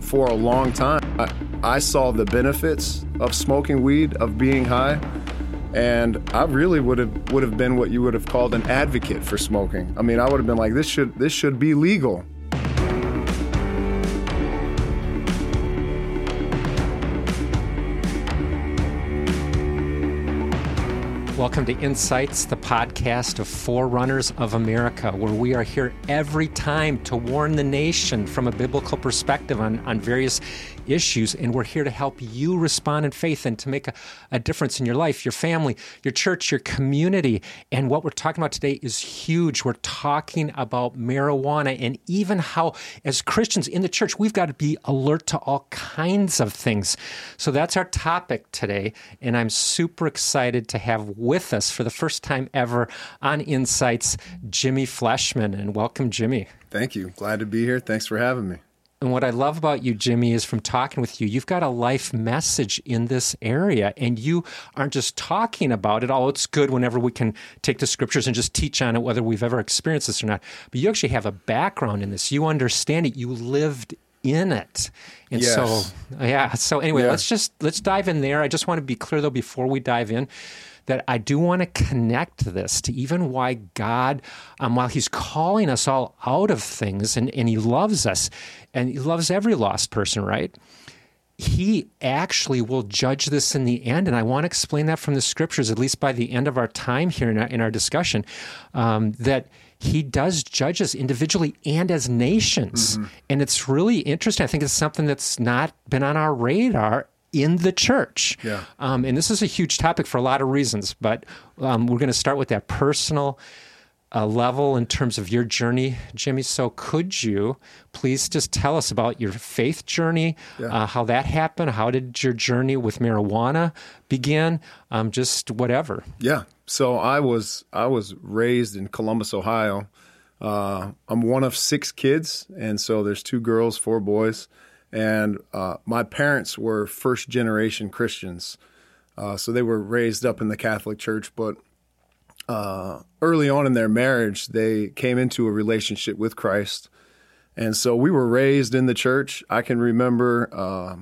for a long time. I, I saw the benefits of smoking weed, of being high, and I really would have would have been what you would have called an advocate for smoking. I mean, I would have been like, this should this should be legal. Welcome to Insights, the podcast of Forerunners of America, where we are here every time to warn the nation from a biblical perspective on, on various issues. And we're here to help you respond in faith and to make a, a difference in your life, your family, your church, your community. And what we're talking about today is huge. We're talking about marijuana and even how, as Christians in the church, we've got to be alert to all kinds of things. So that's our topic today. And I'm super excited to have with us for the first time ever on Insights, Jimmy Fleshman. And welcome, Jimmy. Thank you. Glad to be here. Thanks for having me. And what I love about you, Jimmy, is from talking with you, you've got a life message in this area, and you aren't just talking about it. Oh, it's good whenever we can take the scriptures and just teach on it, whether we've ever experienced this or not. But you actually have a background in this. You understand it. You lived in it. And yes. so, yeah. So, anyway, Yeah. let's just let's dive in there. I just want to be clear, though, before we dive in that I do want to connect this to even why God, um, while He's calling us all out of things and, and He loves us and He loves every lost person, right? He actually will judge this in the end. And I want to explain that from the scriptures, at least by the end of our time here in our, in our discussion, um, that he does judge us individually and as nations. And it's really interesting. I think it's something that's not been on our radar in the church. Yeah. Um, and this is a huge topic for a lot of reasons, but um, we're going to start with that personal uh, level in terms of your journey, Jimmy. So, could you please just tell us about your faith journey, uh, how that happened? How did your journey with marijuana begin? Um, just whatever. Yeah. So I was I was raised in Columbus, Ohio. Uh, I'm one of six kids, and so there's two girls, four boys, and uh, my parents were first generation Christians. Uh, so they were raised up in the Catholic Church, but uh, early on in their marriage, they came into a relationship with Christ, and so we were raised in the church. I can remember uh,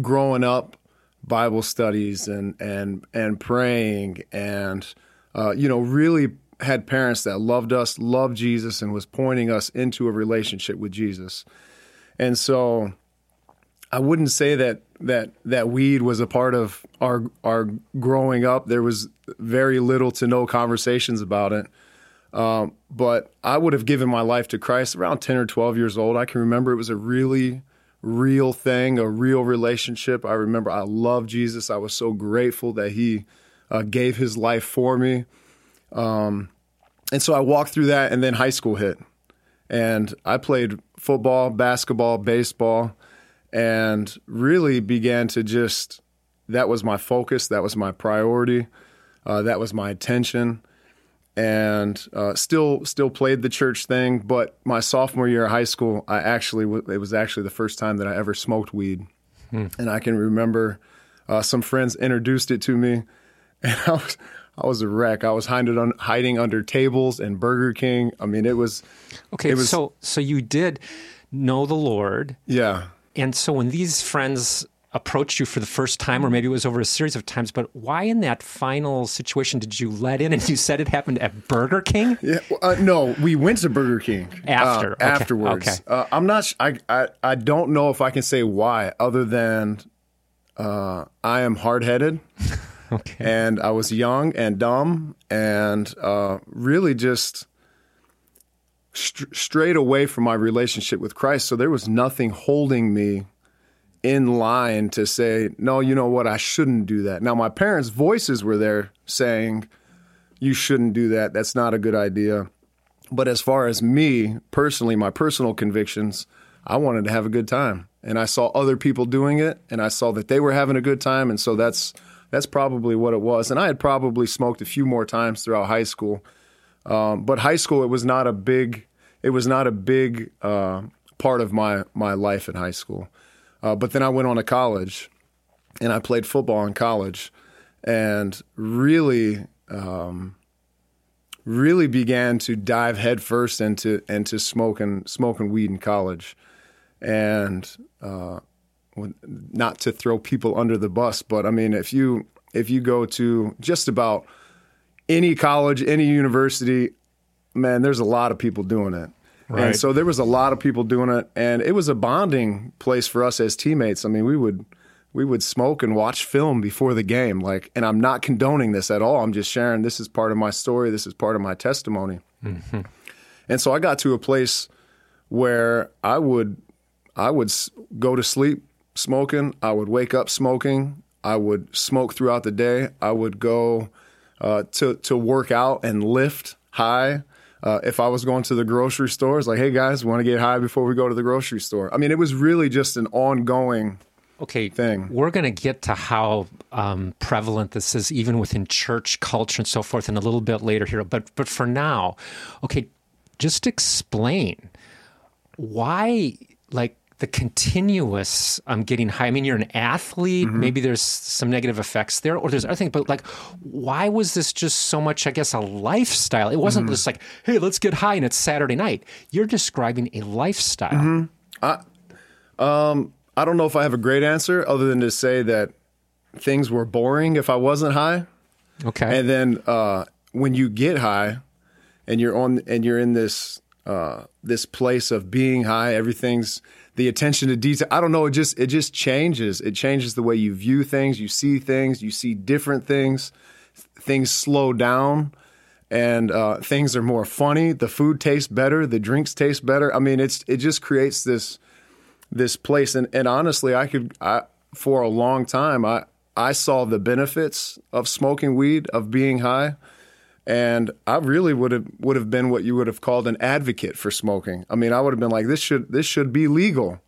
growing up Bible studies and and and praying and uh, you know really had parents that loved us, loved Jesus, and was pointing us into a relationship with Jesus. And so I wouldn't say that that that weed was a part of our our growing up. There was very little to no conversations about it. Um, but I would have given my life to Christ around 10 or 12 years old. I can remember it was a really real thing, a real relationship. I remember I loved Jesus. I was so grateful that he uh, gave his life for me. Um, and so I walked through that, and then high school hit. And I played football, basketball, baseball, and really began to just, that was my focus, that was my priority, uh, that was my attention and uh, still still played the church thing. But my sophomore year of high school, I actually it was actually the first time that I ever smoked weed, and I can remember uh, some friends introduced it to me, and I was I was a wreck. I was hiding un, hiding under tables and Burger King. I mean, it was Okay, It was- so so you did know the Lord, yeah. And so when these friends approached you for the first time, or maybe it was over a series of times, but why in that final situation did you let in? And you said it happened at Burger King. Yeah, uh, no, we went to Burger King After, uh, okay, afterwards. okay. Uh, I'm not. sh- I, I I don't know if I can say why, other than uh, I am hard headed. Okay. and I was young and dumb and uh, really just str- strayed away from my relationship with Christ. So there was nothing holding me in line to say, no, you know what, I shouldn't do that. Now, my parents' voices were there saying, you shouldn't do that. That's not a good idea. But as far as me personally, my personal convictions, I wanted to have a good time. And I saw other people doing it and I saw that they were having a good time. And so that's that's probably what it was. And I had probably smoked a few more times throughout high school. Um, but high school, it was not a big it was not a big uh, part of my my life in high school. Uh, but then I went on to college and I played football in college and really um, really began to dive headfirst into into smoking smoking weed in college. and uh, not to throw people under the bus, but I mean, if you if you go to just about any college, any university, man, there's a lot of people doing it. Right. And so there was a lot of people doing it, and it was a bonding place for us as teammates. I mean, we would we would smoke and watch film before the game, like, and I'm not condoning this at all. I'm just sharing. This is part of my story. This is part of my testimony. Mm-hmm. And so I got to a place where I would I would go to sleep smoking. I would wake up smoking. I would smoke throughout the day. I would go uh, to to work out and lift high. Uh, if I was going to the grocery store, it's like, hey guys, want to get high before we go to the grocery store. I mean, it was really just an ongoing okay thing. We're going to get to how um, prevalent this is, even within church culture and so forth, in a little bit later here. But but for now, okay, just explain why, like the continuous um, getting high. I mean, you're an athlete. Mm-hmm. Maybe there's some negative effects there, or there's other things. But like, why was this just so much? I guess a lifestyle. It wasn't mm-hmm. just like, hey, let's get high and it's Saturday night. You're describing a lifestyle. Mm-hmm. I, um, I don't know if I have a great answer other than to say that things were boring if I wasn't high. Okay. And then uh, when you get high, and you're on, and you're in this uh, this place of being high, everything's the attention to detail. I don't know. It just it just changes. It changes the way you view things. You see things. You see different things. Things slow down, and uh, things are more funny. The food tastes better. The drinks taste better. I mean, it's it just creates this this place. And and honestly, I could I, for a long time I I saw the benefits of smoking weed of being high and I really would have would have been what you would have called an advocate for smoking. I mean, I would have been like, this should this should be legal.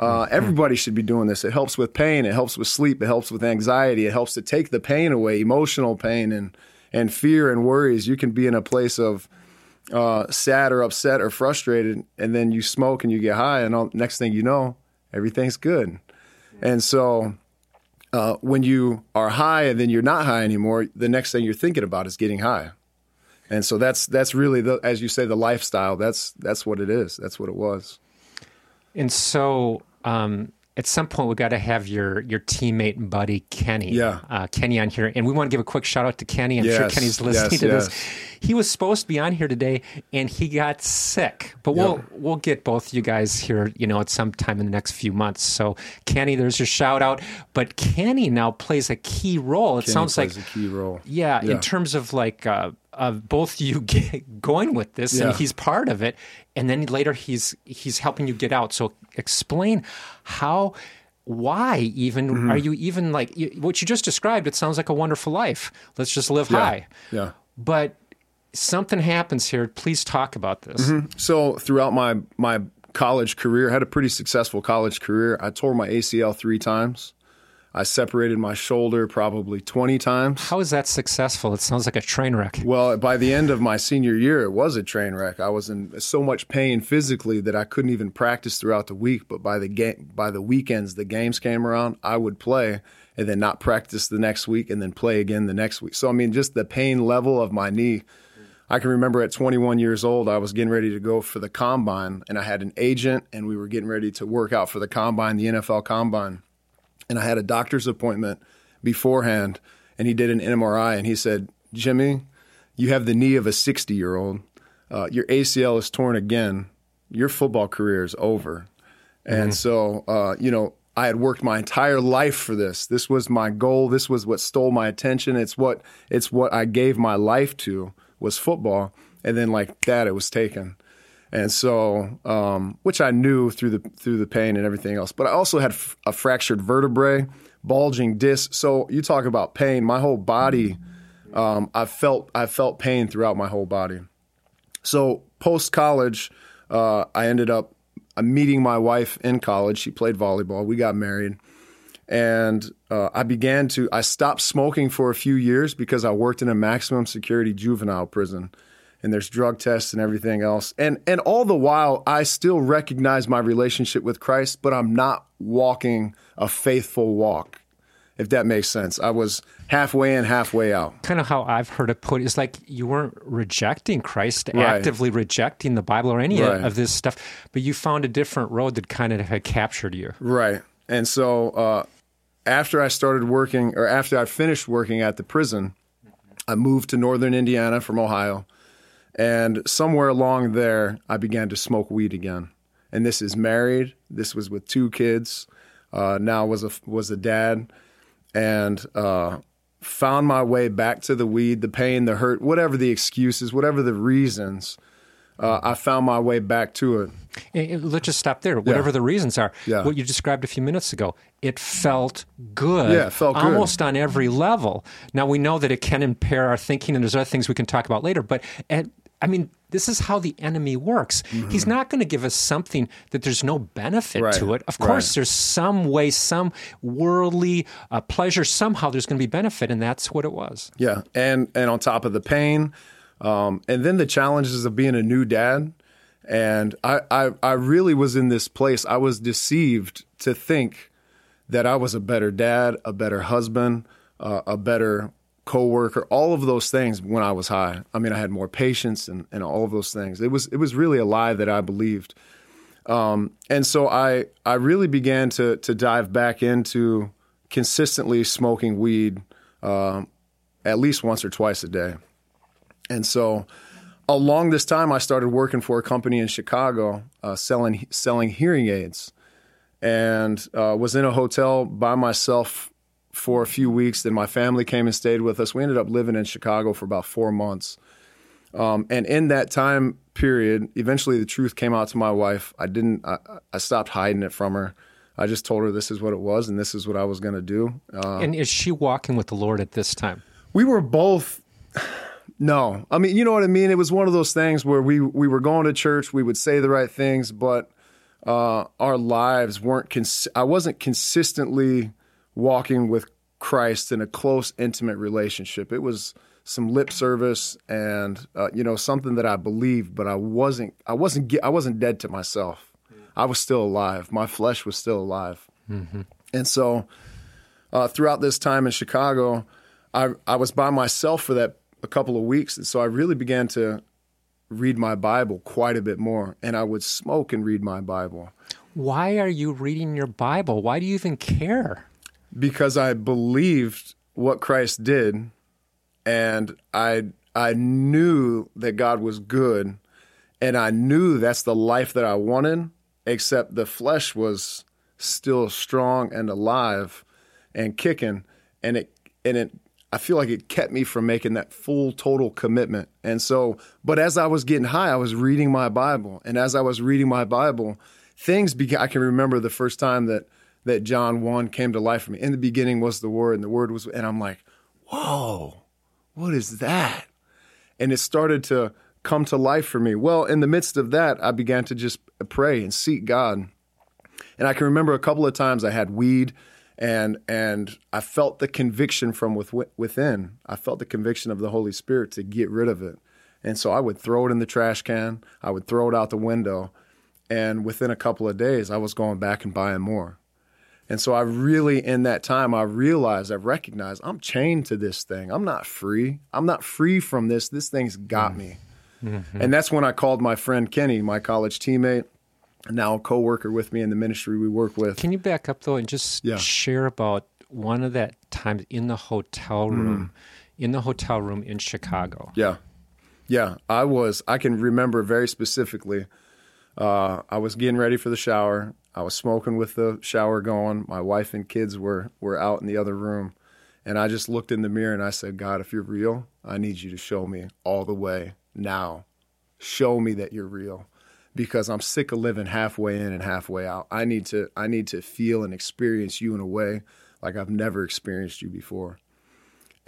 Uh, mm-hmm. everybody should be doing this. It helps with pain. It helps with sleep. It helps with anxiety. It helps to take the pain away, emotional pain and and fear and worries. You can be in a place of uh, sad or upset or frustrated, and then you smoke and you get high, and all, next thing you know, everything's good. And so, uh, when you are high and then you're not high anymore, the next thing you're thinking about is getting high. And so that's that's really the as you say the lifestyle. That's that's what it is. That's what it was. And so um, at some point we got to have your your teammate and buddy Kenny, yeah, uh, Kenny on here, and we want to give a quick shout out to Kenny. I'm yes, sure Kenny's listening yes, to yes. this. He was supposed to be on here today, and he got sick. But we'll we'll get both you guys here, you know, at some time in the next few months. So Kenny, there's your shout out. But Kenny now plays a key role. It Kenny sounds like a key role. Yeah, yeah, in terms of like. Uh, of both you going with this, yeah. and he's part of it, and then later he's he's helping you get out. So explain how why even mm-hmm. are you even like what you just described it sounds like a wonderful life let's just live yeah. high yeah but something happens here please talk about this mm-hmm. so throughout my my college career I had a pretty successful college career i tore my acl three times I separated my shoulder probably 20 times. How is that successful? It sounds like a train wreck. Well, by the end of my senior year, it was a train wreck. I was in so much pain physically that I couldn't even practice throughout the week. But by the game, by the weekends, the games came around, I would play and then not practice the next week and then play again the next week. So I mean, just the pain level of my knee. I can remember at 21 years old, I was getting ready to go for the combine, and I had an agent, and we were getting ready to work out for the combine, the NFL combine and I had a doctor's appointment beforehand, and he did an MRI, and he said, Jimmy, you have the knee of a 60 year old. Uh, your ACL is torn again. Your football career is over. Mm-hmm. And so, uh, you know, I had worked my entire life for this. This was my goal. This was what stole my attention. It's what it's what I gave my life to was football. And then like that, it was taken and so um, which I knew through the through the pain and everything else. But I also had f- a fractured vertebrae, bulging disc. So you talk about pain. My whole body, um, I felt I felt pain throughout my whole body. So post college, uh, I ended up uh, meeting my wife in college. She played volleyball. We got married. And uh, I began to, I stopped smoking for a few years because I worked in a maximum security juvenile prison and there's drug tests and everything else. And and all the while I still recognize my relationship with Christ, but I'm not walking a faithful walk. if that makes sense. I was halfway in, halfway out. Kind of how I've heard it put is like you weren't rejecting Christ, Right. actively rejecting the Bible or any Right. of this stuff, but you found a different road that kind of had captured you. Right. And so uh, after I started working, or after I finished working at the prison, I moved to northern Indiana from Ohio. And somewhere along there, I began to smoke weed again. And this is married. This was with two kids. Uh, now was a was a dad, and uh, found my way back to the weed, the pain, the hurt, whatever the excuses, whatever the reasons. Uh, I found my way back to it. Eh, eh, Let's just stop there. Whatever the reasons are, Yeah. what you described a few minutes ago, it felt good. Yeah, it felt good. almost on every level. Now we know that it can impair our thinking, and there's other things we can talk about later. But at, I mean, this is how the enemy works. He's not going to give us something that there's no benefit Mm-hmm. Right, to it. Of course, right. there's some way, some worldly uh, pleasure. Somehow, there's going to be benefit, and that's what it was. Yeah, and and on top of the pain, um, and then the challenges of being a new dad, and I, I I really was in this place. I was deceived to think that I was a better dad, a better husband, uh, a better coworker, all of those things when I was high. I mean, I had more patience and, and all of those things. It was it was really a lie that I believed. Um, and so I I really began to to dive back into consistently smoking weed um, at least once or twice a day. And so along this time, I started working for a company in Chicago uh, selling selling hearing aids, and uh, was in a hotel by myself for a few weeks. Then my family came and stayed with us. We ended up living in Chicago for about four months. Um, and in that time period, eventually the truth came out to my wife. I didn't. I, I stopped hiding it from her. I just told her this is what it was and this is what I was going to do. Uh, and is she walking with the Lord at this time? we were both. No, I mean, you know what I mean. It was one of those things where we we were going to church. We would say the right things, but uh, our lives weren't. Cons- I wasn't consistently walking with Christ in a close, intimate relationship. It was some lip service and uh, you know something that I believed, but I wasn't. I wasn't. I wasn't dead to myself. I was still alive. My flesh was still alive, and so uh, throughout this time in Chicago, I I was by myself for that a couple of weeks, and so I really began to read my Bible quite a bit more, and I would smoke and read my Bible Why are you reading your Bible? Why do you even care? Because I believed what Christ did, and I I knew that God was good, and I knew that's the life that I wanted. Except the flesh was still strong and alive, and kicking, and it and it. I feel like it kept me from making that full total commitment. And so, but as I was getting high, I was reading my Bible, and as I was reading my Bible, things began. I can remember the first time that that John one came to life for me. In the beginning was the Word, and the Word was, and I'm like, whoa, what is that? And it started to come to life for me. Well, in the midst of that, I began to just pray and seek God. And I can remember a couple of times I had weed and and I felt the conviction from with, within. I felt the conviction of the Holy Spirit to get rid of it. And so I would throw it in the trash can, I would throw it out the window, and within a couple of days I was going back and buying more. And so I really, in that time, I realized, I recognized I'm chained to this thing. I'm not free. I'm not free from this. This thing's got mm. me. Mm-hmm. And that's when I called my friend Kenny, my college teammate, now a coworker with me in the ministry we work with. Can you back up though and just Yeah. share about one of that times in the hotel mm. room, in the hotel room in Chicago? Yeah. Yeah. I was, I can remember very specifically. Uh, I was getting ready for the shower. I was smoking with the shower going. My wife and kids were, were out in the other room. And I just looked in the mirror and I said, God, if you're real, I need you to show me all the way now. Show me that you're real because I'm sick of living halfway in and halfway out. I need to I need to feel and experience you in a way like I've never experienced you before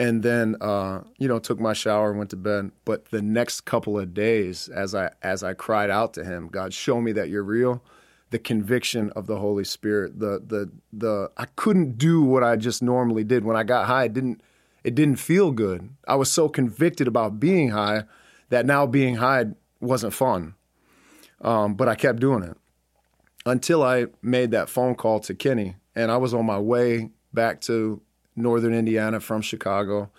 and then uh, you know took my shower and went to bed but the next couple of days as i as i cried out to him god show me that you're real the conviction of the holy spirit. The the the i couldn't do what i just normally did. When i got high it didn't it didn't feel good. I was so convicted about being high that now being high wasn't fun. Um, but i kept doing it until i made that phone call to kenny. And i was on my way back to northern Indiana from Chicago,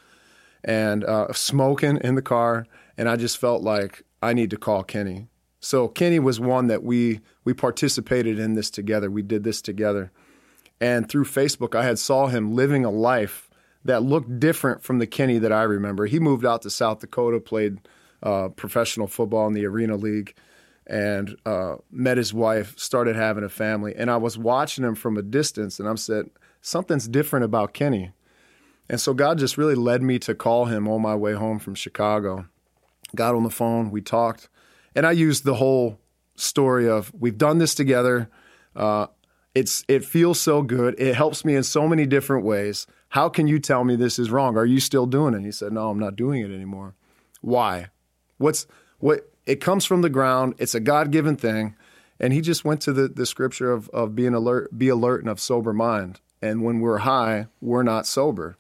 and uh, smoking in the car. And I just felt like I need to call Kenny. So Kenny was one that we we participated in this together. We did this together, and through Facebook, I had saw him living a life that looked different from the Kenny that I remember. He moved out to South Dakota, played uh, professional football in the Arena League, and uh, met his wife, started having a family. And I was watching him from a distance, and I'm said, something's different about Kenny. And so God just really led me to call him on my way home from Chicago. Got on the phone, we talked, and I used the whole story of we've done this together. Uh, it's it feels so good. It helps me in so many different ways. How can you tell me this is wrong? Are you still doing it? He said, No, I'm not doing it anymore. Why? What's what it comes from the ground. It's a God given thing. And he just went to the, the scripture of, of being alert, be alert and of sober mind. And when we're high, we're not sober.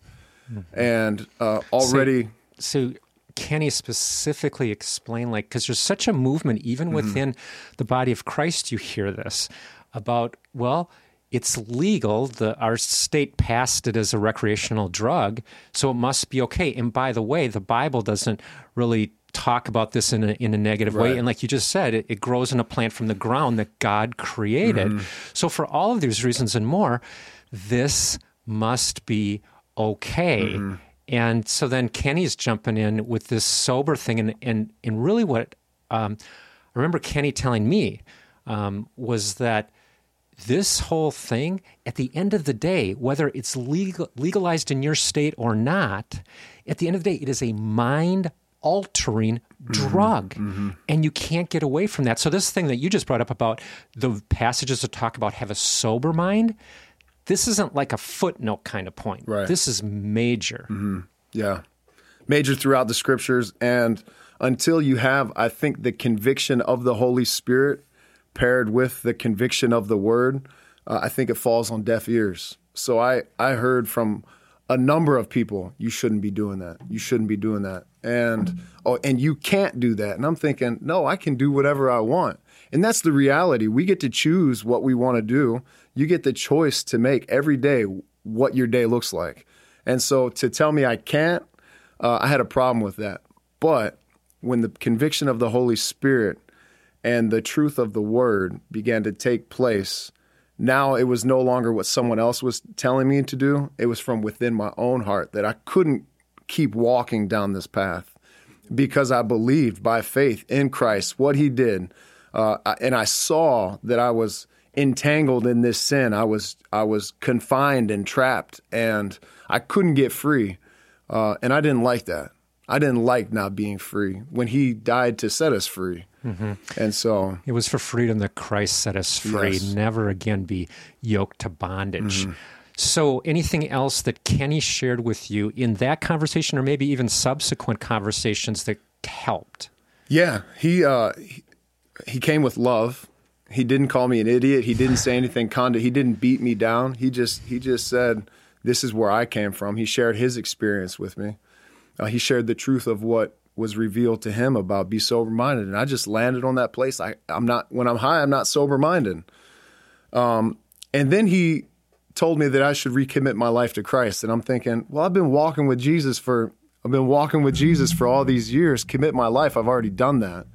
Mm-hmm. And uh, already. So, so, can you specifically explain, like, because there's such a movement, even mm-hmm. within the body of Christ, you hear this about, well, it's legal. The, our state passed it as a recreational drug, so it must be okay. And by the way, the Bible doesn't really talk about this in a, in a negative right. way. And like you just said, it, it, grows in a plant from the ground that God created. Mm-hmm. So, for all of these reasons and more, this must be okay. Mm-hmm. And so then Kenny's jumping in with this sober thing. And, and, and really, what um, I remember Kenny telling me um, was that this whole thing, at the end of the day, whether it's legal, legalized in your state or not, at the end of the day, it is a mind altering mm-hmm. drug. Mm-hmm. And you can't get away from that. So, this thing that you just brought up about the passages that talk about have a sober mind, this isn't like a footnote kind of point. Right. This is major. Mm-hmm. Yeah. Major throughout the scriptures. And until you have, I think, the conviction of the Holy Spirit paired with the conviction of the word, uh, I think it falls on deaf ears. So I, I heard from a number of people, you shouldn't be doing that. You shouldn't be doing that. And oh, and you can't do that. And I'm thinking, no, I can do whatever I want. And that's the reality. We get to choose what we want to do. You get the choice to make every day what your day looks like. And so to tell me I can't, uh, I had a problem with that. But when the conviction of the Holy Spirit and the truth of the word began to take place, now it was no longer what someone else was telling me to do. It was from within my own heart that I couldn't keep walking down this path because I believed by faith in Christ what he did. Uh, and I saw that I was entangled in this sin. I was I was confined and trapped, and I couldn't get free. Uh, and I didn't like that. I didn't like not being free when He died to set us free. Mm-hmm. And so it was for freedom that Christ set us free, yes. never again be yoked to bondage. Mm-hmm. So, anything else that Kenny shared with you in that conversation, or maybe even subsequent conversations that helped? Yeah, he uh, he, he came with love. He didn't call me an idiot. He didn't say anything conda. He didn't beat me down. He just he just said, "This is where I came from." He shared his experience with me. Uh, he shared the truth of what was revealed to him about be sober minded, and I just landed on that place. I I'm not when I'm high, I'm not sober minded. Um, and then he told me that I should recommit my life to Christ, and I'm thinking, well, I've been walking with Jesus for I've been walking with Jesus for all these years. Commit my life. I've already done that.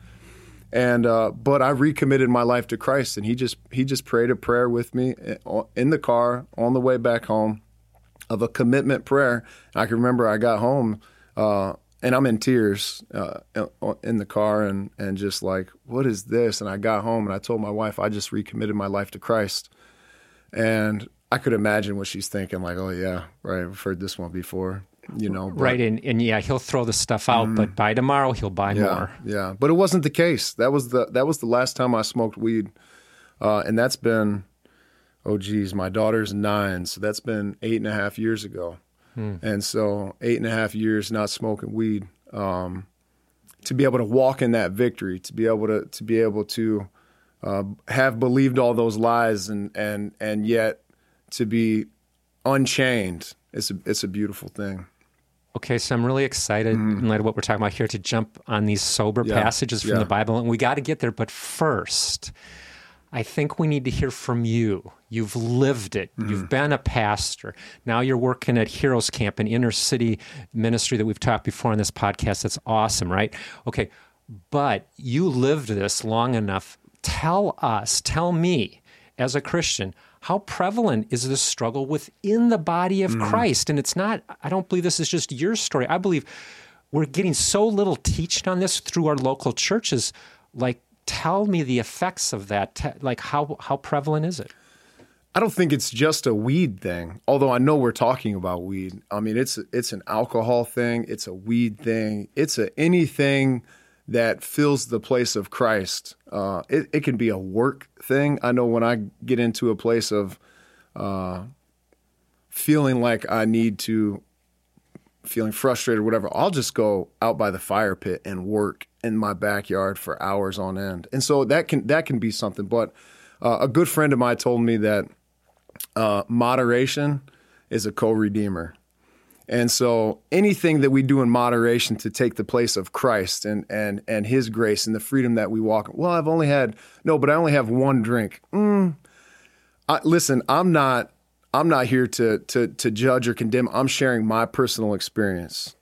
And uh, but I recommitted my life to Christ, and he just he just prayed a prayer with me uh, in the car on the way back home, of a commitment prayer. I can remember I got home uh, and I'm in tears uh, in the car and and just like what is this? And I got home and I told my wife I just recommitted my life to Christ, and I could imagine what she's thinking. Like, oh yeah, right. I've heard this one before. You know, but, right? And, and yeah, he'll throw the stuff out, mm, but by tomorrow he'll buy yeah, more. Yeah, but it wasn't the case. That was the that was the last time I smoked weed, uh, and that's been, oh geez, my daughter's nine, so that's been eight and a half years ago. Hmm. And so, eight and a half years not smoking weed, um, to be able to walk in that victory, to be able to to be able to uh, have believed all those lies, and and and yet to be unchained, it's a it's a beautiful thing. Okay, so I'm really excited mm. in light of what we're talking about here to jump on these sober yeah. passages from yeah. the Bible, and we got to get there. But first, I think we need to hear from you. You've lived it. Mm-hmm. You've been a pastor. Now you're working at Heroes Camp, an inner city ministry that we've talked before on this podcast. That's awesome, right? Okay, but you lived this long enough. Tell us, tell me, as a Christian, how prevalent is this struggle within the body of mm. Christ? And it's not, I don't believe this is just your story. I believe we're getting so little teaching on this through our local churches. Like, tell me the effects of that. Like, how, how prevalent is it? I don't think it's just a weed thing. Although I know we're talking about weed. I mean, it's it's an alcohol thing. It's a weed thing. It's a anything that fills the place of Christ. Uh, it, it, can be a work thing. I know when I get into a place of uh, feeling like I need to, feeling frustrated, whatever, I'll just go out by the fire pit and work in my backyard for hours on end. And so that can that can be something. But uh, a good friend of mine told me that uh, moderation is a co-redeemer. And so anything that we do in moderation to take the place of Christ and and and his grace and the freedom that we walk. Well, I've only had no, but I only have one drink. Mm, I, listen, I'm not I'm not here to to to judge or condemn. I'm sharing my personal experience.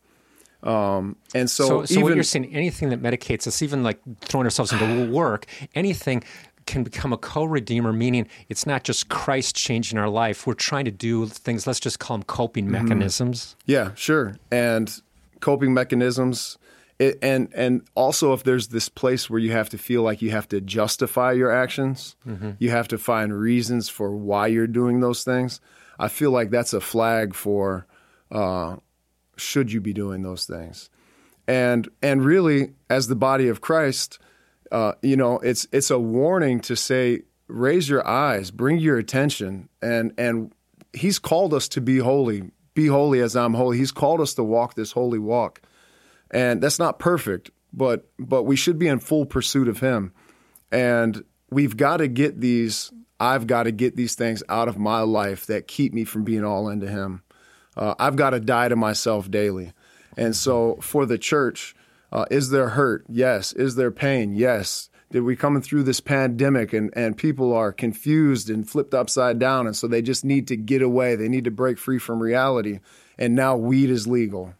Um, and so, so, so even, what you're saying, anything that medicates us, even like throwing ourselves into work, anything can become a co-redeemer, meaning it's not just Christ changing our life. We're trying to do things. Let's just call them coping mm-hmm. mechanisms. Yeah, sure. And coping mechanisms. It, and and also if there's this place where you have to feel like you have to justify your actions, mm-hmm. you have to find reasons for why you're doing those things. I feel like that's a flag for uh, should you be doing those things, and and really as the body of Christ, uh, you know, it's it's a warning to say, raise your eyes, bring your attention, and and He's called us to be holy. Be holy as I'm holy. He's called us to walk this holy walk, and that's not perfect, but but we should be in full pursuit of Him, and we've got to get these. I've got to get these things out of my life that keep me from being all into Him. Uh, I've got to die to myself daily, and so for the church uh, is there hurt? Yes. Is there pain? Yes. Did we coming through this pandemic and, and people are confused and flipped upside down and so they just need to get away. They need to break free from reality. And now weed is legal.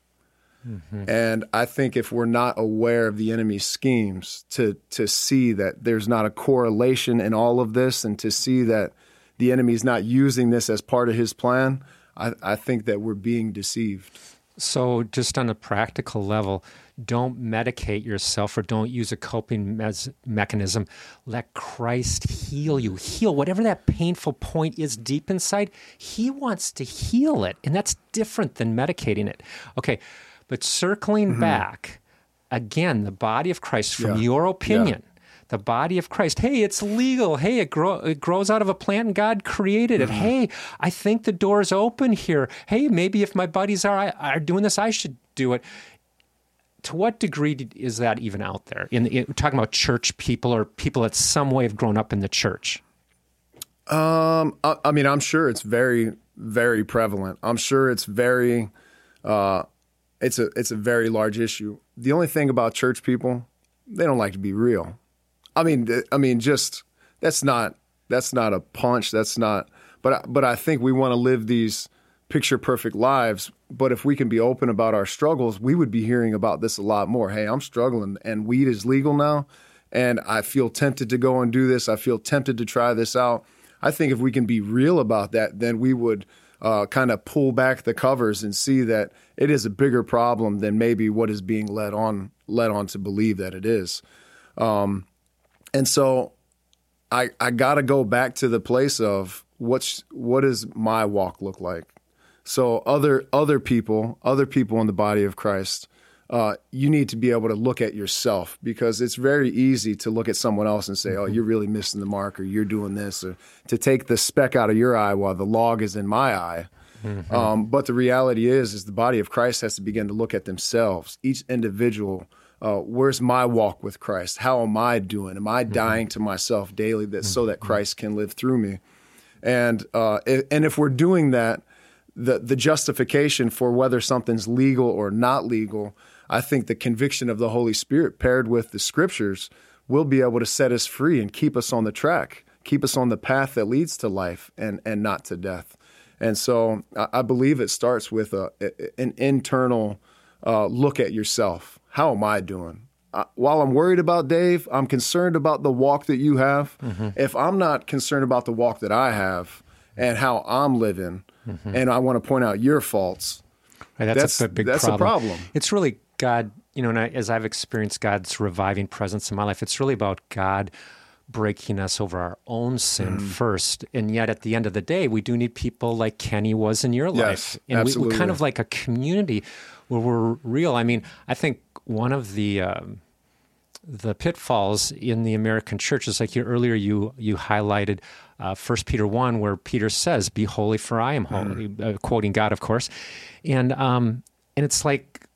Mm-hmm. And I think if we're not aware of the enemy's schemes to to see that there's not a correlation in all of this and to see that the enemy's not using this as part of his plan, I, I think that we're being deceived. So, just on a practical level, don't medicate yourself or don't use a coping mes- mechanism. Let Christ heal you. Heal whatever that painful point is deep inside. He wants to heal it. And that's different than medicating it. Okay. But circling mm-hmm. back, again, the body of Christ, from yeah. your opinion, yeah the body of Christ. Hey, it's legal. Hey, it, grow, it grows out of a plant and God created it. Mm-hmm. Hey, I think the door's open here. Hey, maybe if my buddies are, are doing this, I should do it. To what degree is that even out there? In, in talking about church people or people that some way have grown up in the church. Um, I, I mean, I'm sure it's very, very prevalent. I'm sure it's very, uh, it's a it's a very large issue. The only thing about church people, they don't like to be real. I mean, I mean, just that's not that's not a punch. That's not. But but I think we want to live these picture perfect lives. But if we can be open about our struggles, we would be hearing about this a lot more. Hey, I'm struggling, and weed is legal now, and I feel tempted to go and do this. I feel tempted to try this out. I think if we can be real about that, then we would uh, kind of pull back the covers and see that it is a bigger problem than maybe what is being led on led on to believe that it is. Um, and so I I got to go back to the place of what's what does my walk look like? So other other people, other people in the body of Christ, uh, you need to be able to look at yourself because it's very easy to look at someone else and say, "Oh, mm-hmm. you're really missing the mark," or "You're doing this," or to take the speck out of your eye while the log is in my eye. Mm-hmm. Um, but the reality is, is the body of Christ has to begin to look at themselves, each individual uh, where's my walk with Christ? How am I doing? Am I mm-hmm. dying to myself daily that so that mm-hmm. Christ can live through me? And uh, and if we're doing that, the the justification for whether something's legal or not legal, I think the conviction of the Holy Spirit paired with the Scriptures will be able to set us free and keep us on the track keep us on the path that leads to life and, and not to death. And so I, I believe it starts with a, an internal uh, look at yourself. How am I doing? While I'm worried about Dave, I'm concerned about the walk that you have. Mm-hmm. If I'm not concerned about the walk that I have and how I'm living, mm-hmm. and I want to point out your faults, right, that's, that's, a big that's problem. a problem. It's really God, you know, and I, as I've experienced God's reviving presence in my life, it's really about God breaking us over our own sin mm. first. And yet, at the end of the day, we do need people like Kenny was in your yes, life. And we, are kind of like a community where we're real. I mean, I think one of the. Um, the pitfalls in the American church is like you earlier you you highlighted uh, First Peter one where Peter says, "Be holy, for I am holy," mm. uh, quoting God, of course, and um, and it's like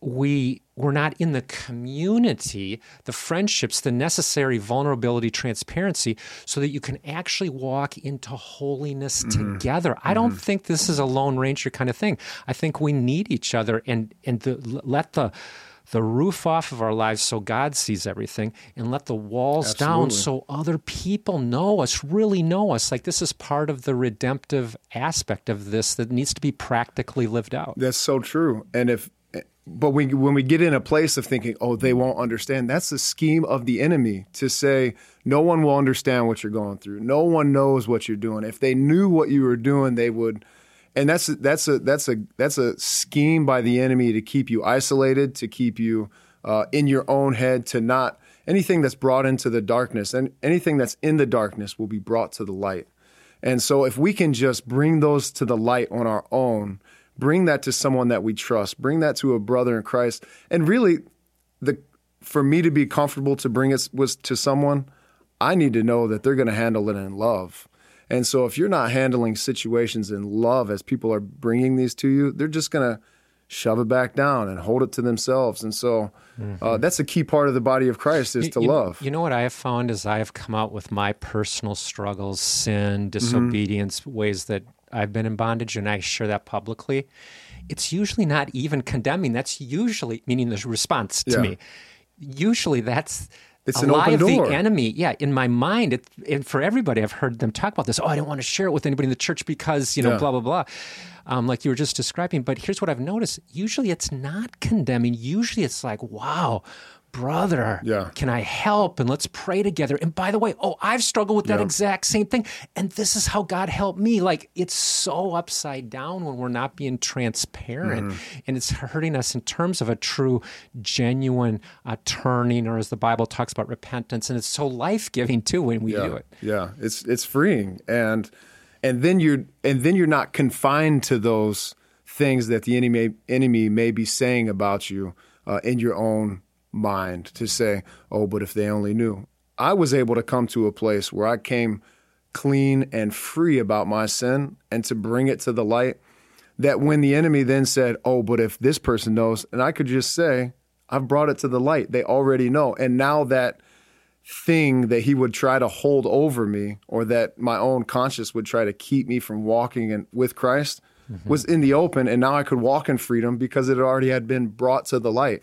we we're not in the community, the friendships, the necessary vulnerability, transparency, so that you can actually walk into holiness mm-hmm. together. I don't mm-hmm. think this is a lone ranger kind of thing. I think we need each other and and the, let the the roof off of our lives so God sees everything and let the walls Absolutely. down so other people know us, really know us. Like this is part of the redemptive aspect of this that needs to be practically lived out. That's so true. And if but we, when we get in a place of thinking, oh, they won't understand, that's the scheme of the enemy to say, no one will understand what you're going through. No one knows what you're doing. If they knew what you were doing, they would and that's that's a that's a that's a scheme by the enemy to keep you isolated, to keep you uh, in your own head, to not anything that's brought into the darkness and anything that's in the darkness will be brought to the light. And so, if we can just bring those to the light on our own, bring that to someone that we trust, bring that to a brother in Christ, and really, the for me to be comfortable to bring it was to someone, I need to know that they're going to handle it in love. And so if you're not handling situations in love as people are bringing these to you, they're just going to shove it back down and hold it to themselves. And so uh, mm-hmm. uh, that's a key part of the body of Christ is you, to you, love. You know what I have found is I have come out with my personal struggles, sin, mm-hmm. disobedience, mm-hmm. ways that I've been in bondage, and I share that publicly. It's usually not even condemning. That's usually meaning the response to yeah. me. Usually that's it's a an lie open of door. the enemy. Yeah, in my mind, it, and for everybody, I've heard them talk about this. Oh, I don't want to share it with anybody in the church because you know, yeah. blah blah blah. Um, like you were just describing. But here's what I've noticed: usually, it's not condemning. Usually, it's like, wow, brother, yeah. can I help? And let's pray together. And by the way, oh, I've struggled with that yeah. exact same thing. And this is how God helped me. Like it's so upside down when we're not being transparent. Mm-hmm. And it's hurting us in terms of a true, genuine uh, turning, or as the Bible talks about repentance. And it's so life giving too when we yeah. do it. Yeah, it's it's freeing. And and then you're and then you're not confined to those things that the enemy enemy may be saying about you uh, in your own mind to say, oh, but if they only knew. I was able to come to a place where I came clean and free about my sin and to bring it to the light. That when the enemy then said, oh, but if this person knows, and I could just say, I've brought it to the light. They already know. And now that thing that he would try to hold over me or that my own conscience would try to keep me from walking in, with Christ mm-hmm. was in the open. And now I could walk in freedom because it already had been brought to the light.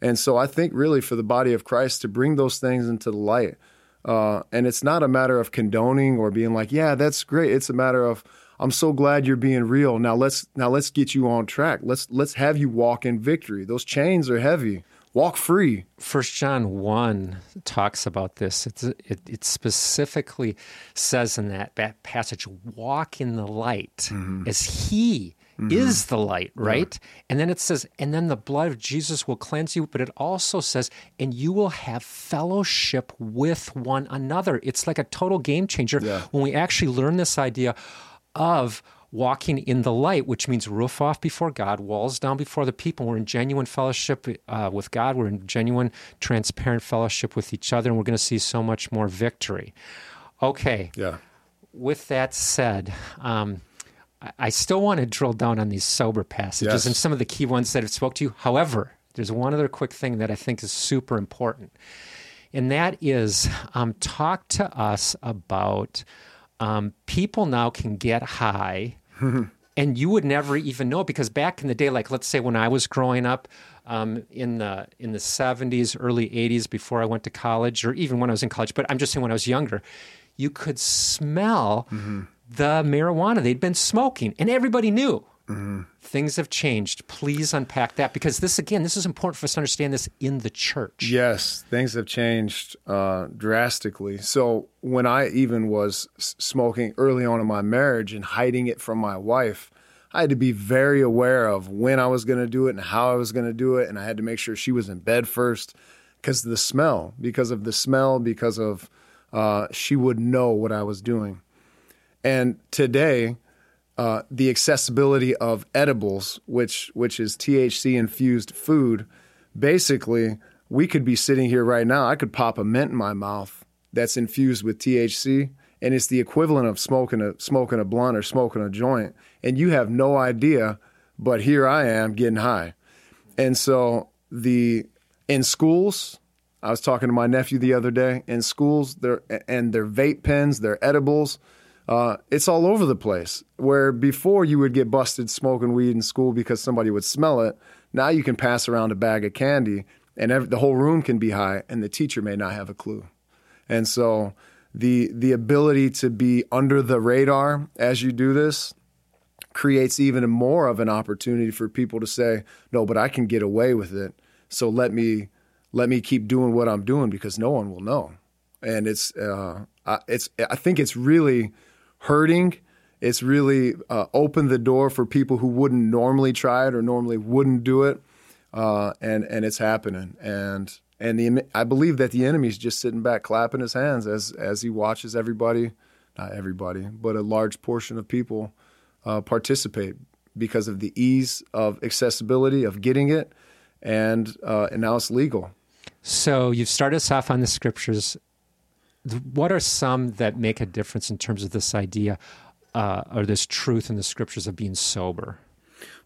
And so I think really for the body of Christ to bring those things into the light. Uh, and it's not a matter of condoning or being like, yeah, that's great. It's a matter of I'm so glad you're being real. Now let's now let's get you on track. Let's let's have you walk in victory. Those chains are heavy. Walk free. First John one talks about this. It's, it, it specifically says in that, that passage, "Walk in the light, mm-hmm. as He mm-hmm. is the light, right? Yeah. And then it says, and then the blood of Jesus will cleanse you, but it also says, and you will have fellowship with one another. It's like a total game changer yeah. when we actually learn this idea of walking in the light, which means roof off before God, walls down before the people. We're in genuine fellowship uh, with God. We're in genuine, transparent fellowship with each other, and we're going to see so much more victory. Okay. Yeah. With that said, um, I still want to drill down on these sober passages yes. and some of the key ones that have spoke to you. However, there's one other quick thing that I think is super important, and that is um, talk to us about um, people now can get high, and you would never even know because back in the day, like let's say when I was growing up um, in the in the 70s, early 80s, before I went to college, or even when I was in college, but I'm just saying when I was younger you could smell the marijuana they'd been smoking, and everybody knew. Things have changed. Please unpack that because this, again, this is important for us to understand this in the church. Yes, things have changed uh, drastically. So when I even was smoking early on in my marriage and hiding it from my wife, I had to be very aware of when I was going to do it and how I was going to do it, and I had to make sure she was in bed first because the smell, because of the smell, because of uh, she would know what I was doing. And today, uh, the accessibility of edibles, which which is THC infused food, basically we could be sitting here right now. I could pop a mint in my mouth that's infused with THC, and it's the equivalent of smoking a smoking a blunt or smoking a joint, and you have no idea. But here I am getting high, and so the in schools. I was talking to my nephew the other day. In schools, their and their vape pens, their edibles, uh, it's all over the place. Where before you would get busted smoking weed in school because somebody would smell it, now you can pass around a bag of candy and every, the whole room can be high, and the teacher may not have a clue. And so the the ability to be under the radar as you do this creates even more of an opportunity for people to say, "No, but I can get away with it." So let me let me keep doing what I'm doing because no one will know. And it's uh, I, it's I think it's really hurting. It's really uh, opened the door for people who wouldn't normally try it or normally wouldn't do it, uh, and and it's happening. And and the I believe that the enemy's just sitting back clapping his hands as as he watches everybody, not everybody, but a large portion of people uh, participate because of the ease of accessibility of getting it, and uh, and now it's legal. So you've started us off on the scriptures. What are some that make a difference in terms of this idea uh, or this truth in the scriptures of being sober?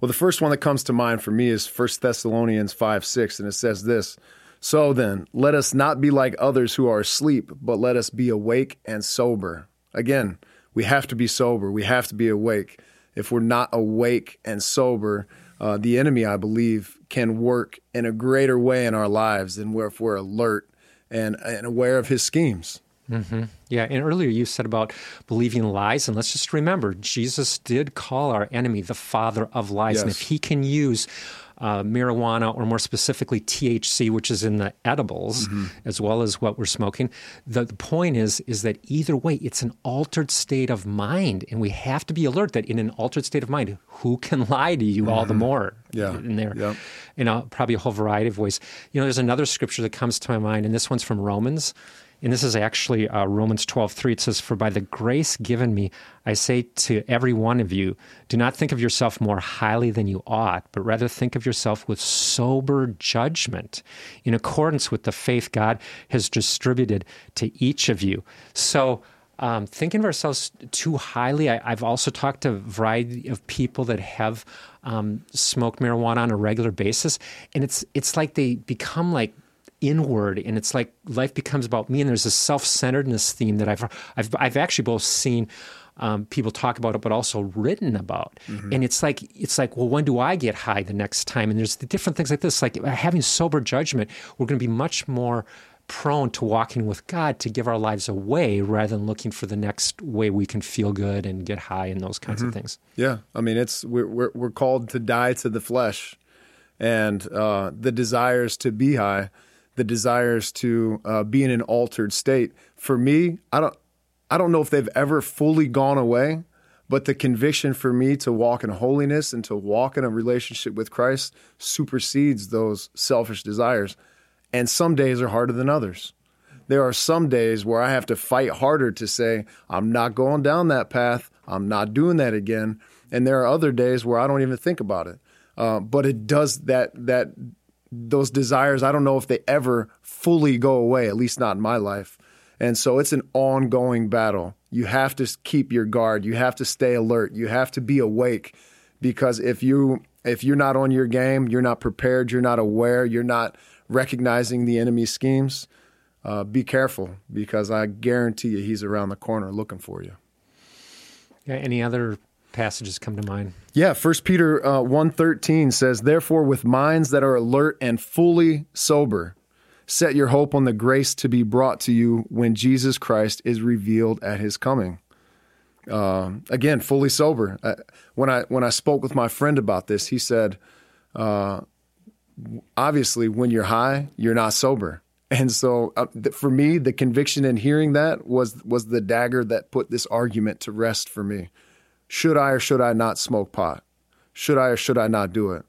Well, the first one that comes to mind for me is 1 Thessalonians 5 6, and it says this So then, let us not be like others who are asleep, but let us be awake and sober. Again, we have to be sober, we have to be awake. If we're not awake and sober, uh, the enemy, I believe, can work in a greater way in our lives than where if we're alert and, and aware of his schemes. Mm-hmm. Yeah, and earlier you said about believing lies, and let's just remember Jesus did call our enemy the father of lies, Yes. and if he can use uh, marijuana, or more specifically THC, which is in the edibles, as well as what we're smoking, the, the point is is that either way, it's an altered state of mind, and we have to be alert that in an altered state of mind, who can lie to you all the more? Yeah. in there, Yep. in a, probably a whole variety of ways. You know, there's another scripture that comes to my mind, and this one's from Romans. And this is actually uh, Romans 12, 3. It says, For by the grace given me, I say to every one of you, do not think of yourself more highly than you ought, but rather think of yourself with sober judgment in accordance with the faith God has distributed to each of you. So, um, thinking of ourselves too highly, I, I've also talked to a variety of people that have um, smoked marijuana on a regular basis, and it's it's like they become like inward and it's like life becomes about me and there's a self-centeredness theme that I've I've, I've actually both seen um, people talk about it but also written about. And it's like it's like well when do I get high the next time? And there's the different things like this like having sober judgment we're going to be much more prone to walking with God to give our lives away rather than looking for the next way we can feel good and get high and those kinds of things. Yeah, I mean, it's we're we're, we're called to die to the flesh, and uh, the desires to be high, the desires to uh, be in an altered state. For me, I don't I don't know if they've ever fully gone away, but the conviction for me to walk in holiness and to walk in a relationship with Christ supersedes those selfish desires. And some days are harder than others. There are some days where I have to fight harder to say, I'm not going down that path. I'm not doing that again. And there are other days where I don't even think about it. Uh, but it does that, that, those desires, I don't know if they ever fully go away, at least not in my life. And so it's an ongoing battle. You have to keep your guard. You have to stay alert. You have to be awake because if you if you're not on your game, you're not prepared, you're not aware, you're not recognizing the enemy's schemes, uh, be careful because I guarantee you he's around the corner looking for you. yeah, any other passages come to mind Yeah, First Peter uh, one thirteen says, "Therefore, with minds that are alert and fully sober, Set your hope on the grace to be brought to you when Jesus Christ is revealed at his coming. Uh, again, fully sober. Uh, when I when I spoke with my friend about this, he said, uh, "Obviously, when you're high, you're not sober." And so, uh, th- for me, the conviction in hearing that was was the dagger that put this argument to rest for me. Should I or should I not smoke pot? Should I or should I not do it?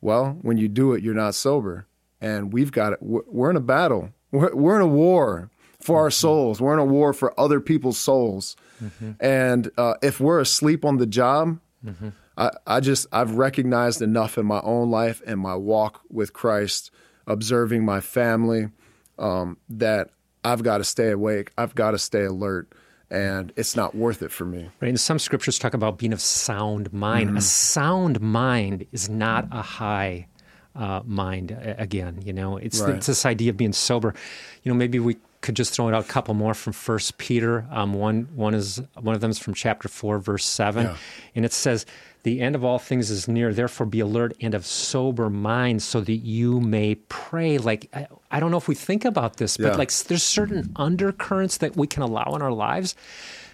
Well, when you do it, you're not sober, and we've got it. We're in a battle. We're, we're in a war for our souls. We're in a war for other people's souls. Mm-hmm. And uh, if we're asleep on the job, mm-hmm. I, I, just I've recognized enough in my own life and my walk with Christ, observing my family, um, that I've got to stay awake. I've got to stay alert. And it's not worth it for me. Right. And some scriptures talk about being of sound mind. Mm-hmm. A sound mind is not a high uh, mind. Again, you know, it's, right. it's this idea of being sober. You know, maybe we could just throw out a couple more from First Peter. Um, one one is one of them is from chapter four, verse seven, yeah. and it says, "The end of all things is near. Therefore, be alert and of sober mind, so that you may pray." Like I, I don't know if we think about this, but yeah. like there's certain undercurrents that we can allow in our lives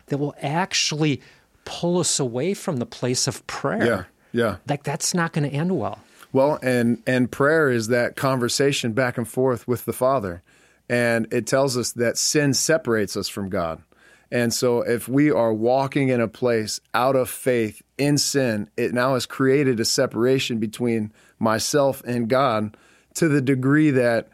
that will actually pull us away from the place of prayer. Yeah, yeah. Like that's not going to end well. Well, and and prayer is that conversation back and forth with the Father. And it tells us that sin separates us from God. And so if we are walking in a place out of faith in sin, it now has created a separation between myself and God to the degree that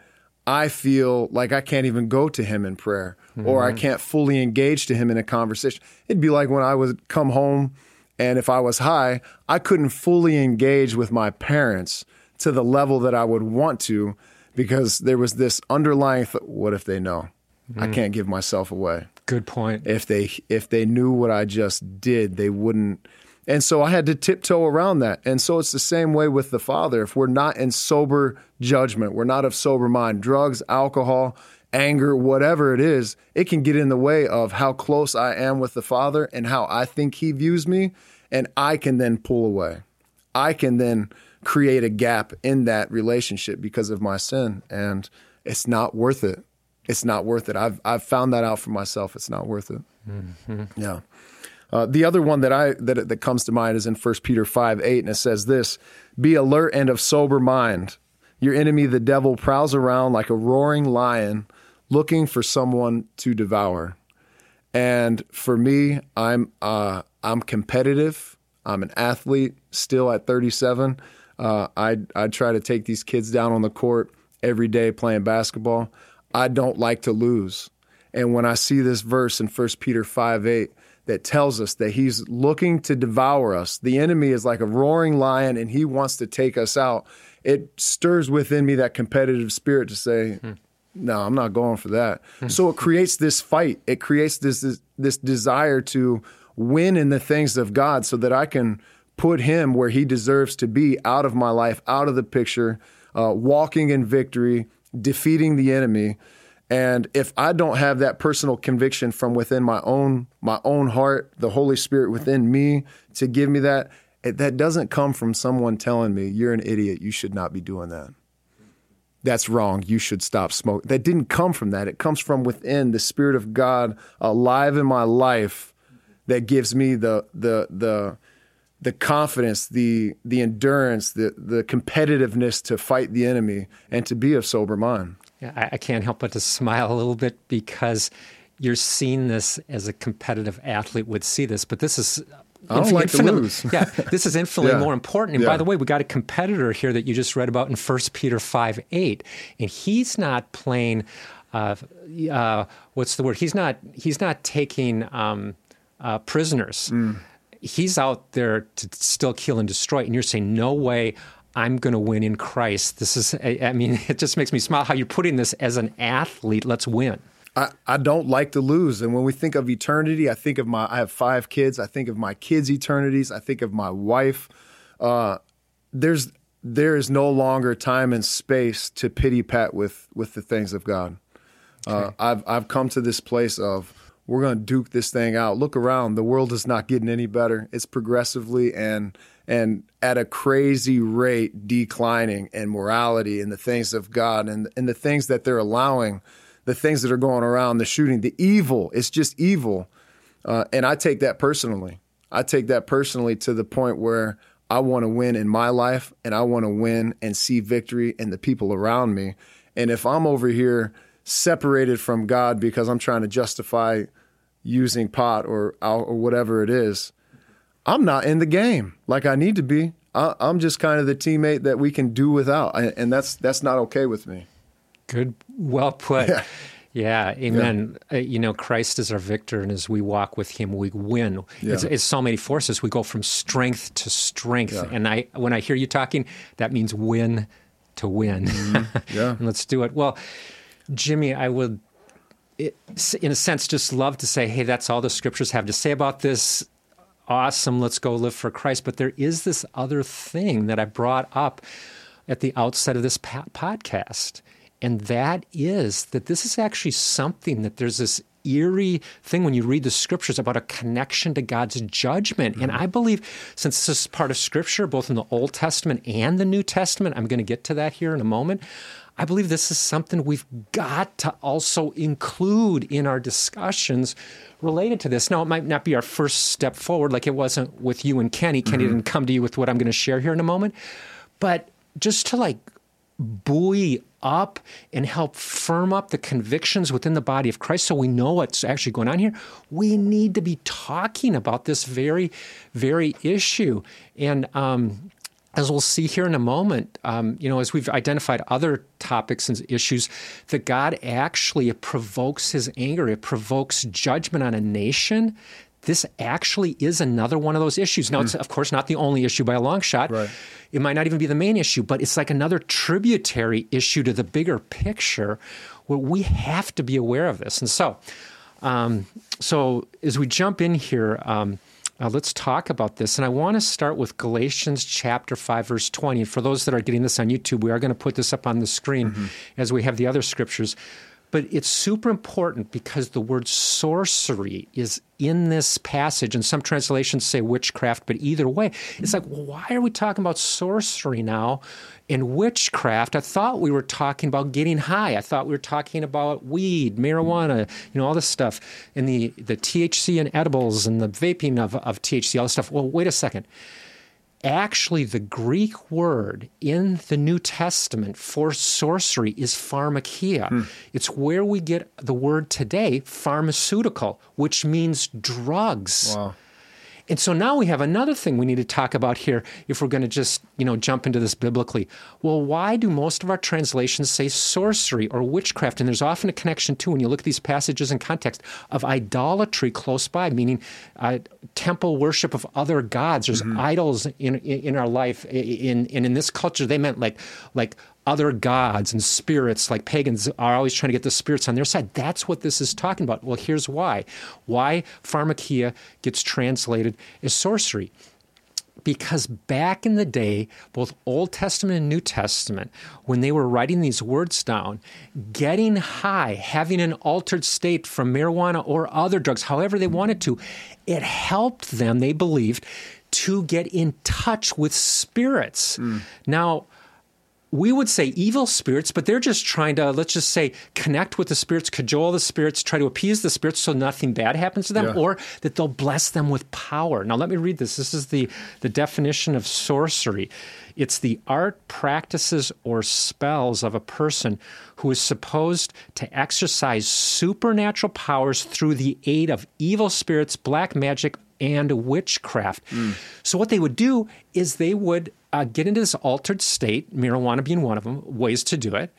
I feel like I can't even go to him in prayer mm-hmm. or I mm-hmm. can't fully engage to him in a conversation. It'd be like when I would come home and if I was high, I couldn't fully engage with my parents to the level that I would want to because there was this underlying th- what if they know? Mm. i can't give myself away. Good point. If they if they knew what i just did they wouldn't and so i had to tiptoe around that. And so it's the same way with the father. If we're not in sober judgment we're not of sober mind drugs alcohol anger whatever it is it can get in the way of how close i am with the father and how i think he views me and i can then pull away. I can then create a gap in that relationship because of my sin and it's not worth it it's not worth it i've i've found that out for myself it's not worth it mm-hmm. yeah uh, the other one that I that that comes to mind is in 1 Peter 5 8, and it says this Be alert and of sober mind. Your enemy, the devil, prowls around like a roaring lion looking for someone to devour. And for me, I'm uh, I'm competitive. I'm an athlete still at 37. Uh, I I try to take these kids down on the court every day playing basketball. I don't like to lose. And when I see this verse in 1 Peter 5 8 that tells us that he's looking to devour us, the enemy is like a roaring lion and he wants to take us out, it stirs within me that competitive spirit to say, hmm. no, I'm not going for that. Hmm. so it creates this fight. It creates this, this, this desire to win in the things of God so that I can put him where he deserves to be out of my life, out of the picture, uh, walking in victory, defeating the enemy. And if I don't have that personal conviction from within my own my own heart, the Holy Spirit within me to give me that, it, that doesn't come from someone telling me you're an idiot, you should not be doing that. That's wrong. You should stop smoking. That didn't come from that. It comes from within the Spirit of God alive in my life that gives me the the the the confidence, the the endurance, the the competitiveness to fight the enemy and to be of sober mind. Yeah, I, I can't help but to smile a little bit because you're seeing this as a competitive athlete would see this, but this is I don't like to lose. yeah, this is infinitely yeah. more important. And yeah. by the way, we got a competitor here that you just read about in 1 Peter 5 8, and he's not playing. Uh, uh, what's the word? He's not. He's not taking um, uh, prisoners. Mm he's out there to still kill and destroy. And you're saying, no way. I'm going to win in Christ. This is, I mean, it just makes me smile how you're putting this as an athlete. Let's win. I, I don't like to lose. And when we think of eternity, I think of my, I have five kids. I think of my kids' eternities. I think of my wife. Uh, there's, there is no longer time and space to pity pat with, with the things of God. Uh, I've, I've come to this place of we're going to duke this thing out. Look around. The world is not getting any better. It's progressively and and at a crazy rate declining in morality and the things of God and and the things that they're allowing, the things that are going around, the shooting, the evil. It's just evil, uh, and I take that personally. I take that personally to the point where I want to win in my life and I want to win and see victory in the people around me. And if I'm over here separated from God because I'm trying to justify using pot or or whatever it is, I'm not in the game like I need to be. I, am just kind of the teammate that we can do without, and that's that's not okay with me. Good, well put. Yeah. Yeah, amen. Yeah. Uh, you know, Christ is our victor, and as we walk with Him, we win. Yeah. It's, it's, so many forces. We go from strength to strength, yeah. and I, when I hear you talking, that means win to win. Mm-hmm. Yeah, let's do it. Well, Jimmy, I would, it, in a sense, just love to say, hey, that's all the scriptures have to say about this. Awesome, let's go live for Christ. But there is this other thing that I brought up at the outset of this podcast. And that is that this is actually something that there's this eerie thing when you read the scriptures about a connection to God's judgment. Mm-hmm. And I believe, since this is part of scripture, both in the Old Testament and the New Testament, I'm going to get to that here in a moment. I believe this is something we've got to also include in our discussions related to this. Now, it might not be our first step forward, like it wasn't with you and Kenny. Kenny mm-hmm. didn't come to you with what I'm going to share here in a moment. But just to like buoy up and help firm up the convictions within the body of Christ so we know what's actually going on here, we need to be talking about this very, very issue. And um, as we'll see here in a moment, um, you know, as we've identified other topics and issues, that God actually provokes his anger, it provokes judgment on a nation. This actually is another one of those issues. Now, mm. it's of course not the only issue by a long shot. Right. It might not even be the main issue, but it's like another tributary issue to the bigger picture where we have to be aware of this. And so, um, so as we jump in here, um, uh, let's talk about this. And I want to start with Galatians chapter 5, verse 20. And for those that are getting this on YouTube, we are going to put this up on the screen mm-hmm. as we have the other scriptures. But it's super important because the word sorcery is in this passage, and some translations say witchcraft, but either way, it's like, well, why are we talking about sorcery now and witchcraft? I thought we were talking about getting high. I thought we were talking about weed, marijuana, you know, all this stuff, and the, the THC and edibles and the vaping of, of THC, all this stuff. Well, wait a second actually the Greek word in the New Testament for sorcery is pharmakeia. Hmm. It's where we get the word today, pharmaceutical, which means drugs. Wow. And so now we have another thing we need to talk about here if we're going to just, you know, jump into this biblically. Well, why do most of our translations say sorcery or witchcraft? And there's often a connection too when you look at these passages in context of idolatry close by, meaning uh, temple worship of other gods. There's mm-hmm. idols in, in, in our life. In, in in this culture, they meant like like other gods and spirits, like pagans are always trying to get the spirits on their side. That's what this is talking about. Well, here's why. Why pharmakeia gets translated as sorcery. Because back in the day, both Old Testament and New Testament, when they were writing these words down, getting high, having an altered state from marijuana or other drugs, however they wanted to, it helped them, they believed, to get in touch with spirits. Mm. Now, we would say evil spirits, but they're just trying to, let's just say, connect with the spirits, cajole the spirits, try to appease the spirits so nothing bad happens to them, yeah. or that they'll bless them with power. Now, let me read this. This is the, the definition of sorcery it's the art, practices, or spells of a person who is supposed to exercise supernatural powers through the aid of evil spirits, black magic, and witchcraft. Mm. So, what they would do is they would uh, get into this altered state, marijuana being one of them, ways to do it.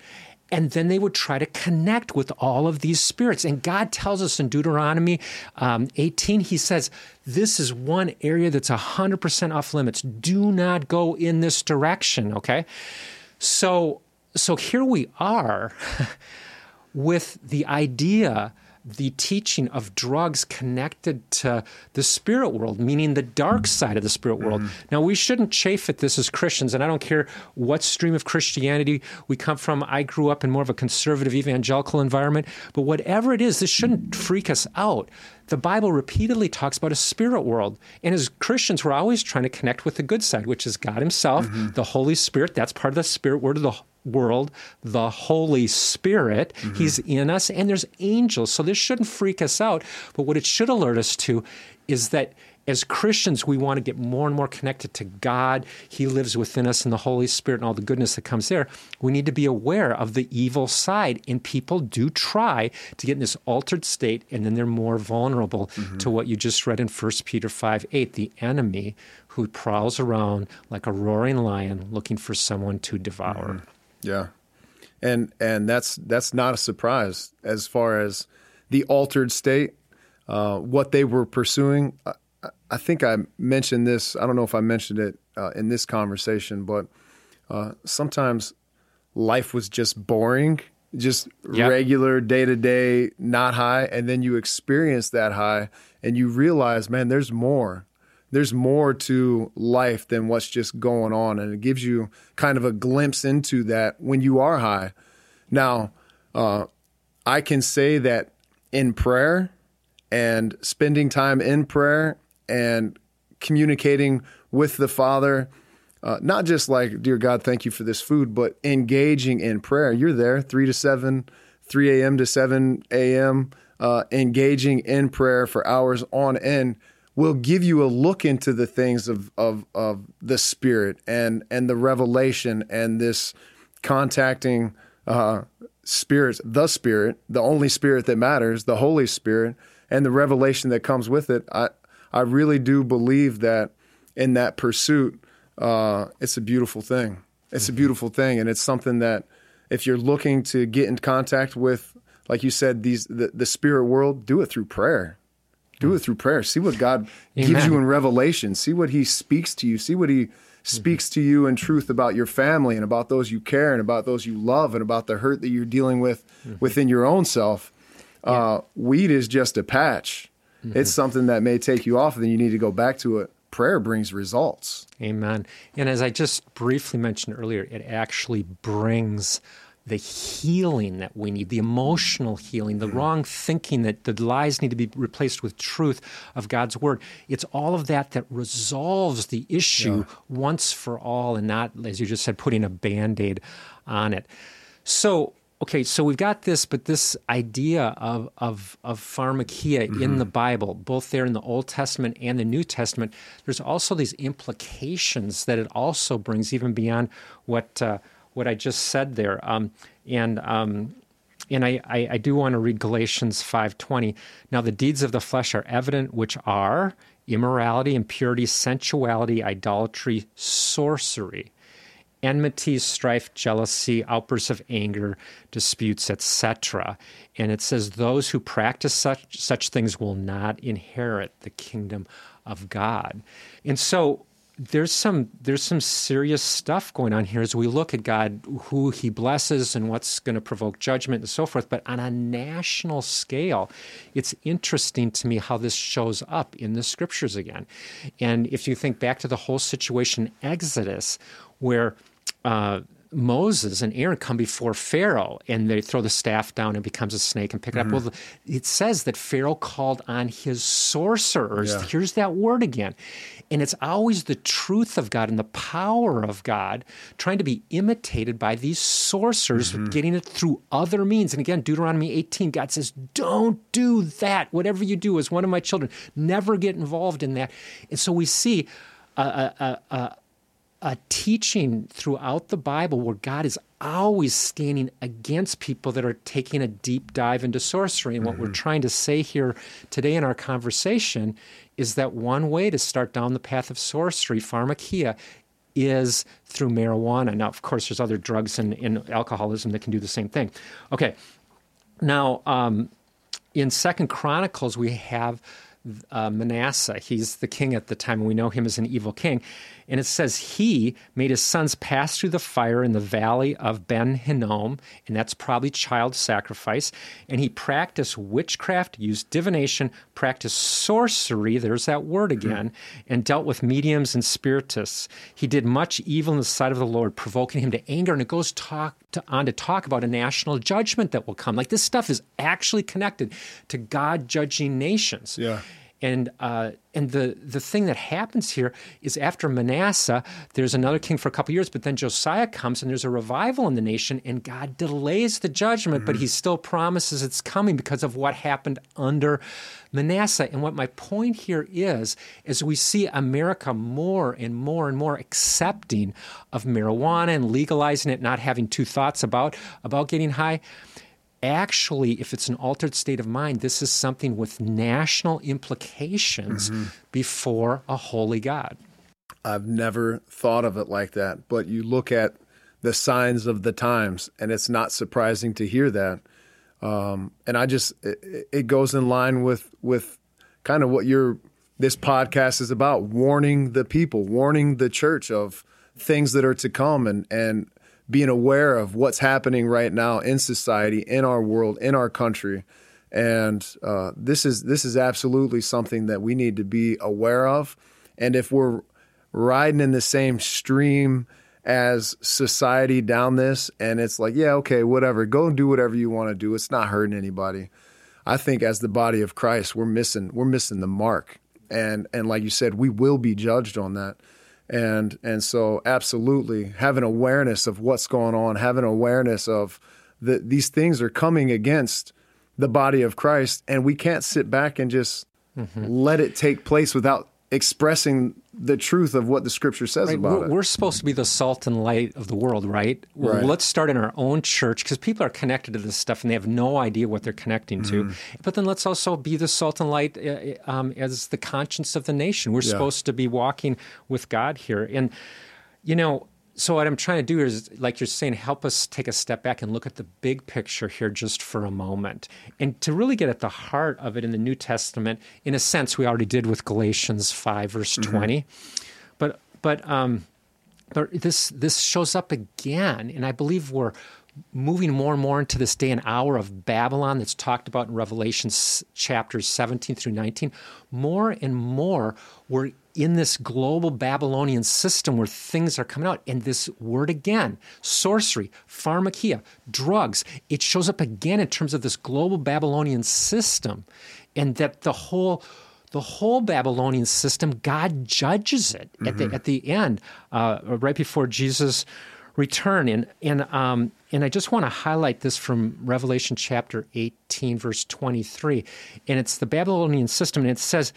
And then they would try to connect with all of these spirits. And God tells us in Deuteronomy um, 18, He says, This is one area that's 100% off limits. Do not go in this direction, okay? So, so here we are with the idea the teaching of drugs connected to the spirit world, meaning the dark side of the spirit world. Mm-hmm. Now, we shouldn't chafe at this as Christians, and I don't care what stream of Christianity we come from. I grew up in more of a conservative evangelical environment, but whatever it is, this shouldn't freak us out. The Bible repeatedly talks about a spirit world. And as Christians, we're always trying to connect with the good side, which is God Himself, mm-hmm. the Holy Spirit. That's part of the spirit world of the world, the Holy Spirit. Mm-hmm. He's in us, and there's angels. So this shouldn't freak us out. But what it should alert us to is that as Christians, we want to get more and more connected to God. He lives within us in the Holy Spirit and all the goodness that comes there. We need to be aware of the evil side. And people do try to get in this altered state, and then they're more vulnerable mm-hmm. to what you just read in 1 Peter 5 8, the enemy who prowls around like a roaring lion looking for someone to devour. Mm-hmm. Yeah. And and that's that's not a surprise as far as the altered state, uh, what they were pursuing. I, I, think I mentioned this. I don't know if I mentioned it uh, in this conversation, but uh, sometimes life was just boring, just yep. regular day to day, not high, and then you experience that high, and you realize, man, there's more there's more to life than what's just going on. And it gives you kind of a glimpse into that when you are high. Now, uh, I can say that in prayer and spending time in prayer and communicating with the Father, uh, not just like, Dear God, thank you for this food, but engaging in prayer. You're there 3 to 7, 3 a.m. to 7 a.m., uh, engaging in prayer for hours on end will give you a look into the things of, of, of the spirit and, and the revelation and this contacting uh, spirits, the spirit, the only spirit that matters, the Holy Spirit, and the revelation that comes with it. I, I really do believe that in that pursuit, uh, it's a beautiful thing. It's mm-hmm. a beautiful thing, and it's something that if you're looking to get in contact with, like you said, these the, the spirit world, do it through prayer. Do it through prayer. See what God Amen. gives you in revelation. See what He speaks to you. See what He speaks to you in truth about your family and about those you care and about those you love and about the hurt that you're dealing with mm-hmm. within your own self. Yeah. Uh, weed is just a patch. Mm-hmm. It's something that may take you off, and then you need to go back to it. Prayer brings results. Amen. And as I just briefly mentioned earlier, it actually brings the healing that we need, the emotional healing, the wrong thinking that the lies need to be replaced with truth of God's word. It's all of that that resolves the issue yeah. once for all and not, as you just said, putting a band aid on it. So, okay, so we've got this, but this idea of, of, of pharmakeia mm-hmm. in the Bible, both there in the Old Testament and the New Testament, there's also these implications that it also brings, even beyond what. Uh, what I just said there. Um, and um, and I, I, I, do want to read Galatians 5:20. Now the deeds of the flesh are evident, which are immorality, impurity, sensuality, idolatry, sorcery, enmity, strife, jealousy, outbursts of anger, disputes, etc. And it says those who practice such such things will not inherit the kingdom of God. And so there's some there's some serious stuff going on here as we look at God, who He blesses and what's going to provoke judgment and so forth. But on a national scale, it's interesting to me how this shows up in the scriptures again. And if you think back to the whole situation Exodus, where uh, Moses and Aaron come before Pharaoh and they throw the staff down and becomes a snake and pick it mm-hmm. up. Well, it says that Pharaoh called on his sorcerers. Yeah. Here's that word again. And it's always the truth of God and the power of God trying to be imitated by these sorcerers, mm-hmm. getting it through other means. And again, Deuteronomy 18, God says, Don't do that. Whatever you do as one of my children, never get involved in that. And so we see a, a, a, a teaching throughout the Bible where God is always standing against people that are taking a deep dive into sorcery. And what mm-hmm. we're trying to say here today in our conversation is that one way to start down the path of sorcery, pharmakeia, is through marijuana. Now, of course, there's other drugs and, and alcoholism that can do the same thing. Okay, now um, in Second Chronicles, we have uh, Manasseh. He's the king at the time, and we know him as an evil king. And it says he made his sons pass through the fire in the valley of Ben Hinnom, and that's probably child sacrifice. And he practiced witchcraft, used divination, practiced sorcery, there's that word mm-hmm. again, and dealt with mediums and spiritists. He did much evil in the sight of the Lord, provoking him to anger. And it goes talk to, on to talk about a national judgment that will come. Like this stuff is actually connected to God judging nations. Yeah. And uh, and the the thing that happens here is after Manasseh, there's another king for a couple years, but then Josiah comes and there's a revival in the nation, and God delays the judgment, mm-hmm. but He still promises it's coming because of what happened under Manasseh. And what my point here is, is we see America more and more and more accepting of marijuana and legalizing it, not having two thoughts about about getting high actually, if it's an altered state of mind, this is something with national implications mm-hmm. before a holy God. I've never thought of it like that, but you look at the signs of the times, and it's not surprising to hear that. Um, and I just it, it goes in line with with kind of what your this podcast is about: warning the people, warning the church of things that are to come, and and being aware of what's happening right now in society, in our world, in our country. And uh, this is this is absolutely something that we need to be aware of. And if we're riding in the same stream as society down this, and it's like, yeah, okay, whatever, go and do whatever you want to do. It's not hurting anybody. I think as the body of Christ, we're missing we're missing the mark. And and like you said, we will be judged on that and and so absolutely having awareness of what's going on having awareness of that these things are coming against the body of christ and we can't sit back and just mm-hmm. let it take place without expressing the truth of what the scripture says right. about we're, it. We're supposed to be the salt and light of the world, right? Well, right. let's start in our own church because people are connected to this stuff and they have no idea what they're connecting to. Mm. But then let's also be the salt and light uh, um, as the conscience of the nation. We're yeah. supposed to be walking with God here. And, you know, so what I'm trying to do is, like you're saying, help us take a step back and look at the big picture here just for a moment, and to really get at the heart of it in the New Testament. In a sense, we already did with Galatians five verse mm-hmm. twenty, but but um, but this this shows up again, and I believe we're moving more and more into this day and hour of Babylon that's talked about in Revelation chapters 17 through 19. More and more, we're in this global Babylonian system where things are coming out. And this word again, sorcery, pharmakeia, drugs, it shows up again in terms of this global Babylonian system. And that the whole the whole Babylonian system, God judges it mm-hmm. at the mm-hmm. at the end, uh, right before Jesus' return. And and um, and I just want to highlight this from Revelation chapter eighteen, verse twenty three, and it's the Babylonian system, and it says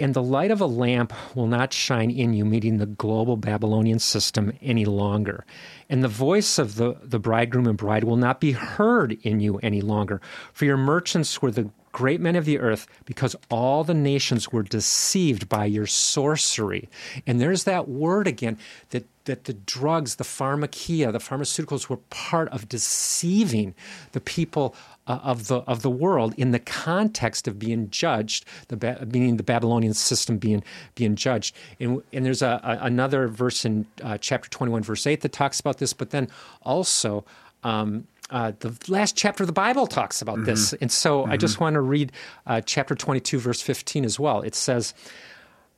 and the light of a lamp will not shine in you, meeting the global Babylonian system any longer. And the voice of the, the bridegroom and bride will not be heard in you any longer. For your merchants were the great men of the earth, because all the nations were deceived by your sorcery. And there's that word again that that the drugs, the pharmakeia, the pharmaceuticals were part of deceiving the people uh, of the of the world in the context of being judged, the meaning the Babylonian system being being judged. And, and there's a, a another verse in uh, chapter 21, verse 8 that talks about this, but then also. Um, uh, the last chapter of the Bible talks about mm-hmm. this. And so mm-hmm. I just want to read uh, chapter 22, verse 15 as well. It says,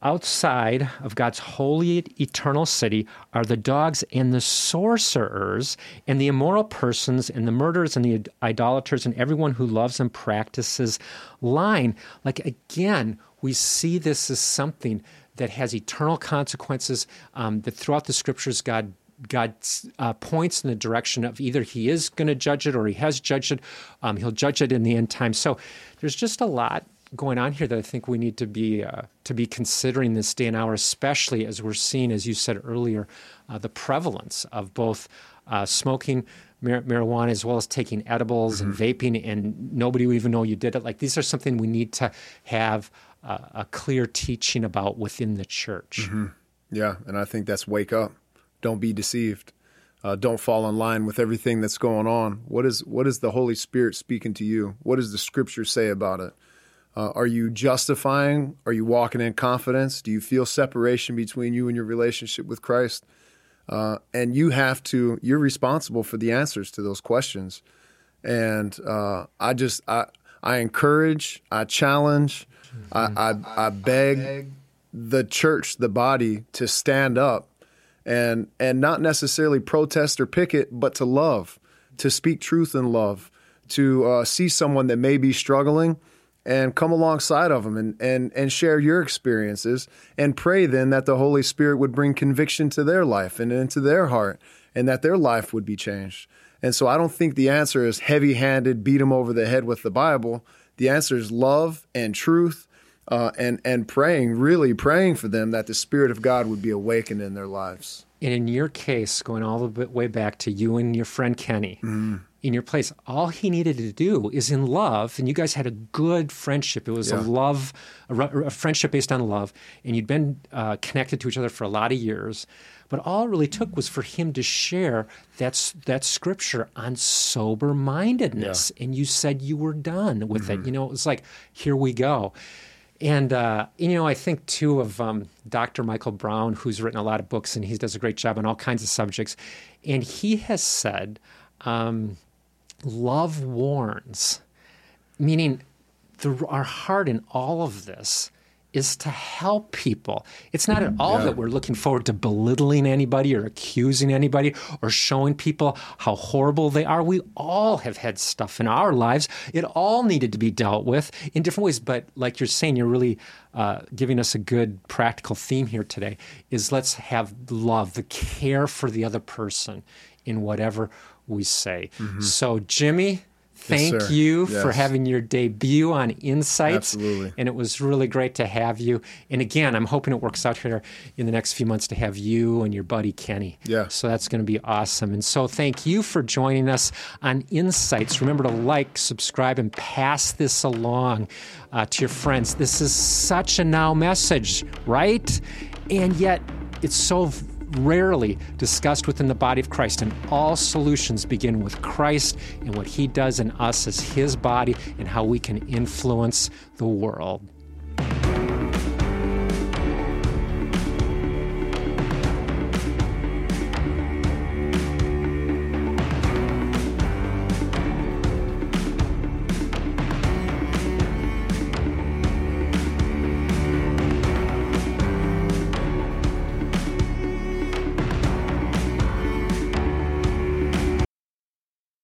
Outside of God's holy eternal city are the dogs and the sorcerers and the immoral persons and the murderers and the idolaters and everyone who loves and practices lying. Like again, we see this as something that has eternal consequences. Um, that throughout the scriptures, God God uh, points in the direction of either He is going to judge it or He has judged it. Um, he'll judge it in the end time. So there's just a lot going on here that I think we need to be uh, to be considering this day and hour, especially as we're seeing, as you said earlier, uh, the prevalence of both uh, smoking mar- marijuana as well as taking edibles mm-hmm. and vaping, and nobody will even know you did it. Like these are something we need to have a clear teaching about within the church. Mm-hmm. Yeah, and I think that's wake up. Don't be deceived. Uh, don't fall in line with everything that's going on. What is what is the Holy Spirit speaking to you? What does the Scripture say about it? Uh, are you justifying? Are you walking in confidence? Do you feel separation between you and your relationship with Christ? Uh, and you have to, you're responsible for the answers to those questions. And uh, I just, I, I encourage, I challenge, I, I, I beg the church, the body, to stand up and and not necessarily protest or picket, but to love, to speak truth in love, to uh, see someone that may be struggling and come alongside of them and, and, and share your experiences and pray then that the Holy Spirit would bring conviction to their life and into their heart and that their life would be changed. And so I don't think the answer is heavy handed, beat them over the head with the Bible. The answer is love and truth uh, and, and praying, really praying for them that the Spirit of God would be awakened in their lives. And in your case, going all the way back to you and your friend Kenny, mm in your place. All he needed to do is in love, and you guys had a good friendship. It was yeah. a love, a, a, friendship based on love, and you'd been uh, connected to each other for a lot of years. But all it really took was for him to share that, that scripture on sober mindedness. Yeah. And you said you were done with mm-hmm. it. You know, it was like, here we go. And, uh, you know, I think too of um, Dr. Michael Brown, who's written a lot of books and he does a great job on all kinds of subjects. And he has said, um, love warns, meaning the, our heart in all of this is to help people. It's not at all yeah. that we're looking forward to belittling anybody or accusing anybody or showing people how horrible they are. We all have had stuff in our lives. It all needed to be dealt with in different ways. But like you're saying, you're really uh, giving us a good practical theme here today is let's have love, the care for the other person in whatever we say. Mm-hmm. So, Jimmy, thank yes, you yes. for having your debut on Insights. Absolutely. And it was really great to have you. And again, I'm hoping it works out here in the next few months to have you and your buddy Kenny. Yeah. So that's going to be awesome. And so thank you for joining us on Insights. Remember to like, subscribe, and pass this along uh, to your friends. This is such a now message, right? And yet, it's so rarely discussed within the body of Christ. And all solutions begin with Christ and what he does in us as his body and how we can influence the world.